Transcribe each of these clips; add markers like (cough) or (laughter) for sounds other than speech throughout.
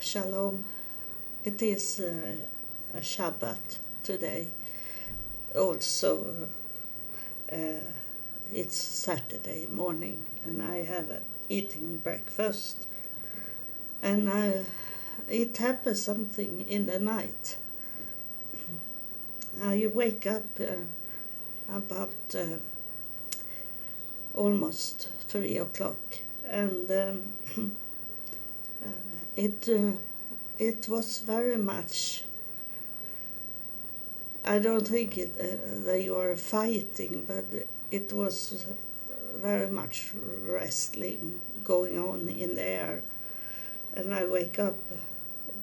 Shalom. It is uh, a Shabbat today. Also, uh, it's Saturday morning, and I have uh, eating breakfast. And I, it happens something in the night. I wake up uh, about uh, almost three o'clock, and um, uh, (clears throat) it uh, it was very much. I don't think it, uh, they were fighting, but it was very much wrestling going on in the air, and I wake up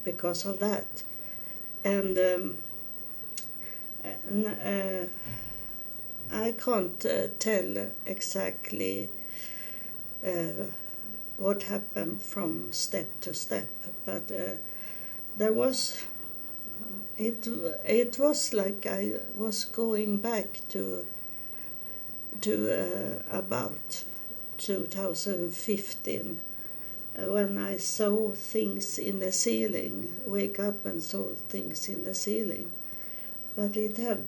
because of that, and. Um, and uh, I can't uh, tell exactly uh, what happened from step to step, but uh, there was it. It was like I was going back to to uh, about 2015 uh, when I saw things in the ceiling. Wake up and saw things in the ceiling, but it had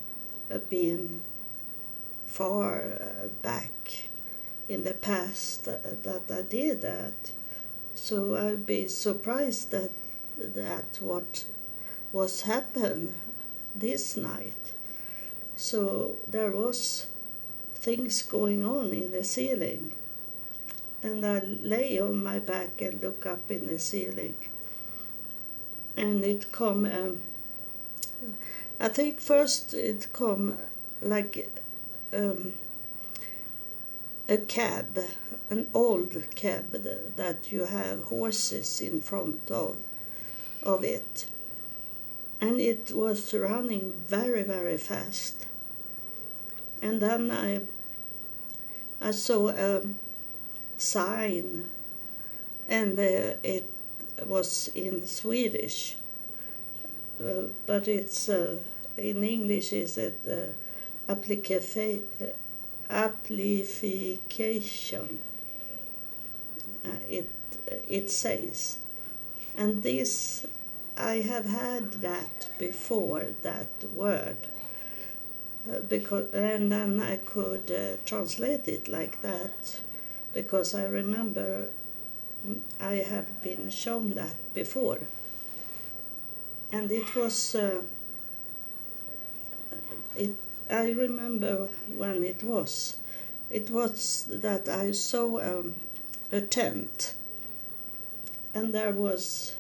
been far uh, back in the past that, I did that. So I'd be surprised that that what was happened this night. So there was things going on in the ceiling. And I lay on my back and look up in the ceiling. And it come, um, I think first it come like um, a cab, an old cab that you have horses in front of, of it. And it was running very, very fast. And then I, I saw a sign, and uh, it was in Swedish, uh, but it's uh, in English. Is it? Uh, application application. Uh, it it says and this i have had that before that word uh, because and then i could uh, translate it like that because i remember mm, i have been shown that before. And it was uh, it I remember when it was. It was that I saw um, a tent, and there was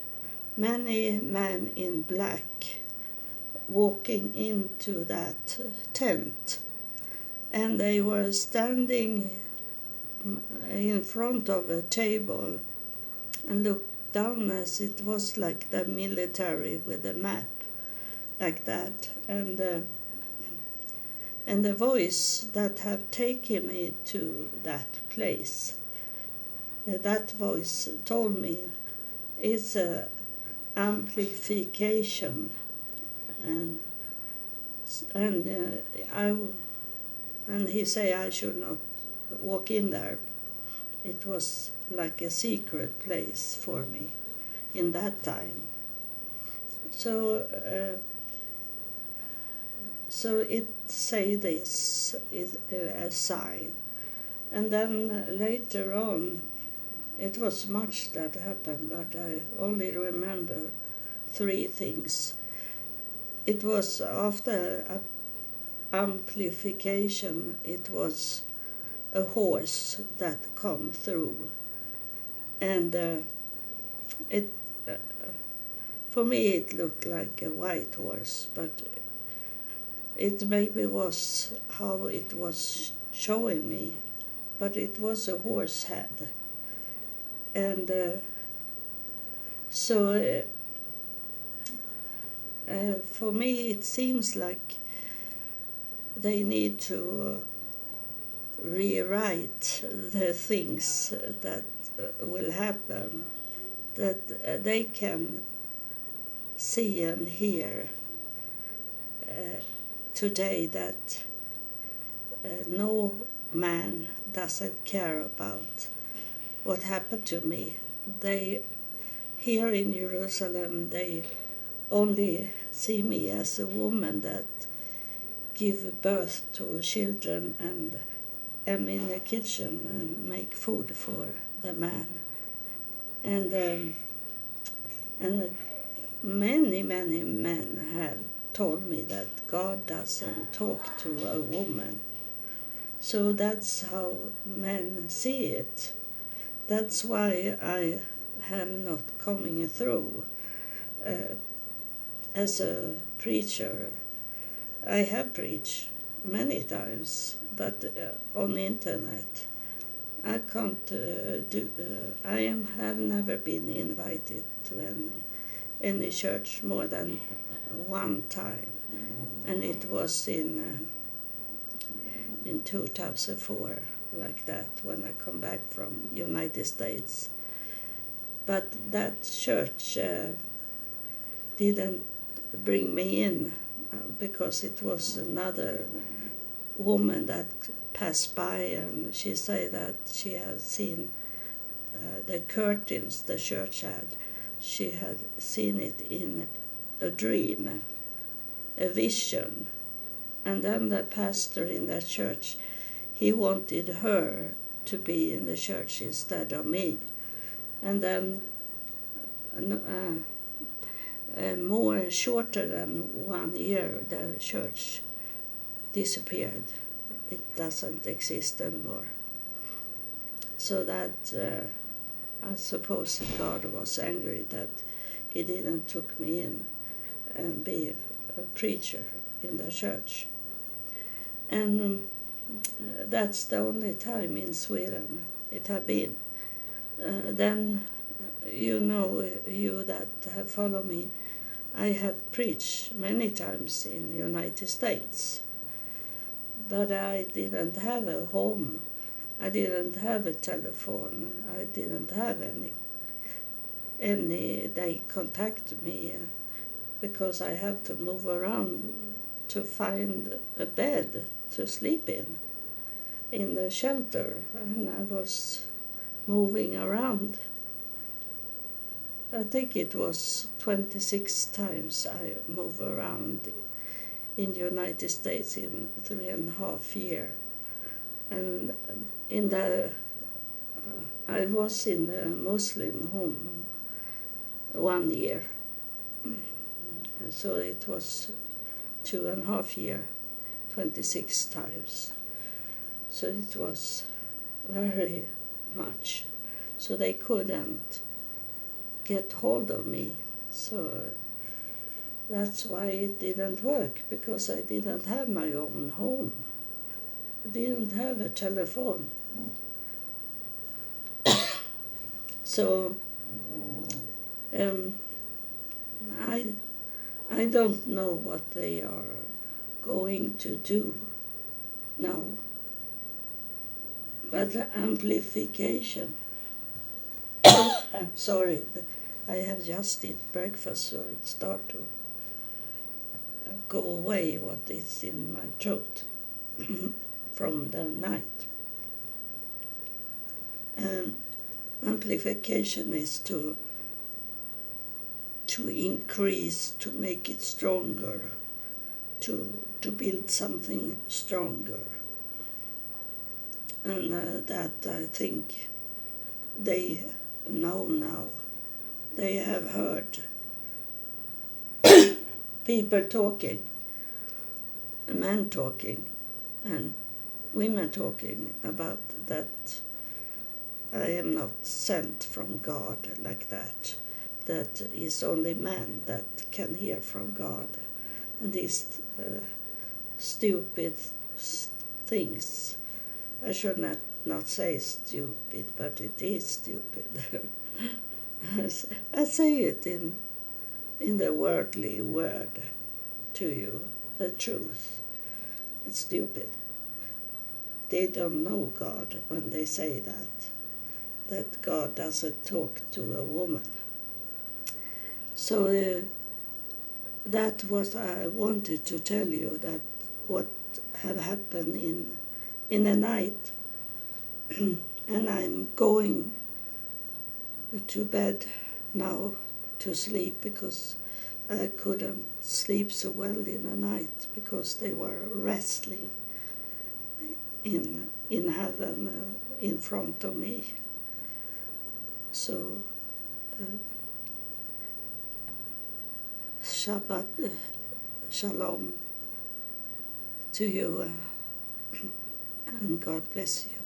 many men in black walking into that tent, and they were standing in front of a table and looked down as it was like the military with a map like that. And uh, and the voice that have taken me to that place. Uh, that voice told me it's a amplification and and uh, I and he say I should not walk in there. It was like a secret place for me in that time. So uh, so it say this is a sign. And then later on, it was much that happened, but I only remember three things. It was after amplification, it was a horse that come through. And uh, it, uh, for me, it looked like a white horse, but it maybe was how it was showing me, but it was a horse head. And uh, so uh, uh, for me, it seems like they need to rewrite the things that uh, will happen, that uh, they can see and hear uh, today that uh, no man doesn't care about what happened to me. They here in Jerusalem they only see me as a woman that give birth to children and am in the kitchen and make food for the man. And um, and many many men have told me that God doesn't talk to a woman. So that's how men see it. That's why I am not coming through uh, as a preacher. I have preached many times, but uh, on the internet. I can't uh, do. Uh, I am have never been invited to any any church more than one time, and it was in uh, in 2004, like that, when I come back from United States. But that church uh, didn't bring me in uh, because it was another woman that passed by and she said that she had seen uh, the curtains the church had she had seen it in a dream, a vision. And then the pastor in that church, he wanted her to be in the church instead of me. And then, uh, uh, more shorter than one year, the church disappeared. It doesn't exist anymore. So that uh, I suppose God was angry that He didn't took me in and be a preacher in the church. And um, that's the only time in Sweden it had been. Uh, then, you know, you that have followed me, I have preached many times in the United States, but I didn't have a home I didn't have a telephone. I didn't have any any they contact me uh, because I have to move around to find a bed to sleep in in the shelter and I was moving around. I think it was 26 times I moved around in the United States in three and a half year and in the uh, I was in a Muslim home one year, so it was two and a half year, twenty six times. So it was very much. So they couldn't get hold of me. So that's why it didn't work because I didn't have my own home didn't have a telephone. (coughs) so um, I, I don't know what they are going to do now. But the amplification, (coughs) I'm sorry, I have just eaten breakfast, so it start to uh, go away what is in my throat. (coughs) from the night. And amplification is to to increase, to make it stronger, to to build something stronger. And uh, that I think they know now. They have heard (coughs) people talking, men talking, and women talking about that I am not sent from God like that. That is only man that can hear from God. And these uh, stupid things, I should not, not say stupid, but it is stupid. (laughs) I say it in, in the worldly word to you, the truth. It's stupid they don't know God when they say that, that God doesn't talk to a woman. So uh, that was I wanted to tell you that what have happened in in the night, (clears throat) and I'm going to bed now to sleep because I couldn't sleep so well in the night because they were wrestling in in heaven uh, in front of me. So uh, Shabbat uh, Shalom to you uh, (clears throat) and God bless you.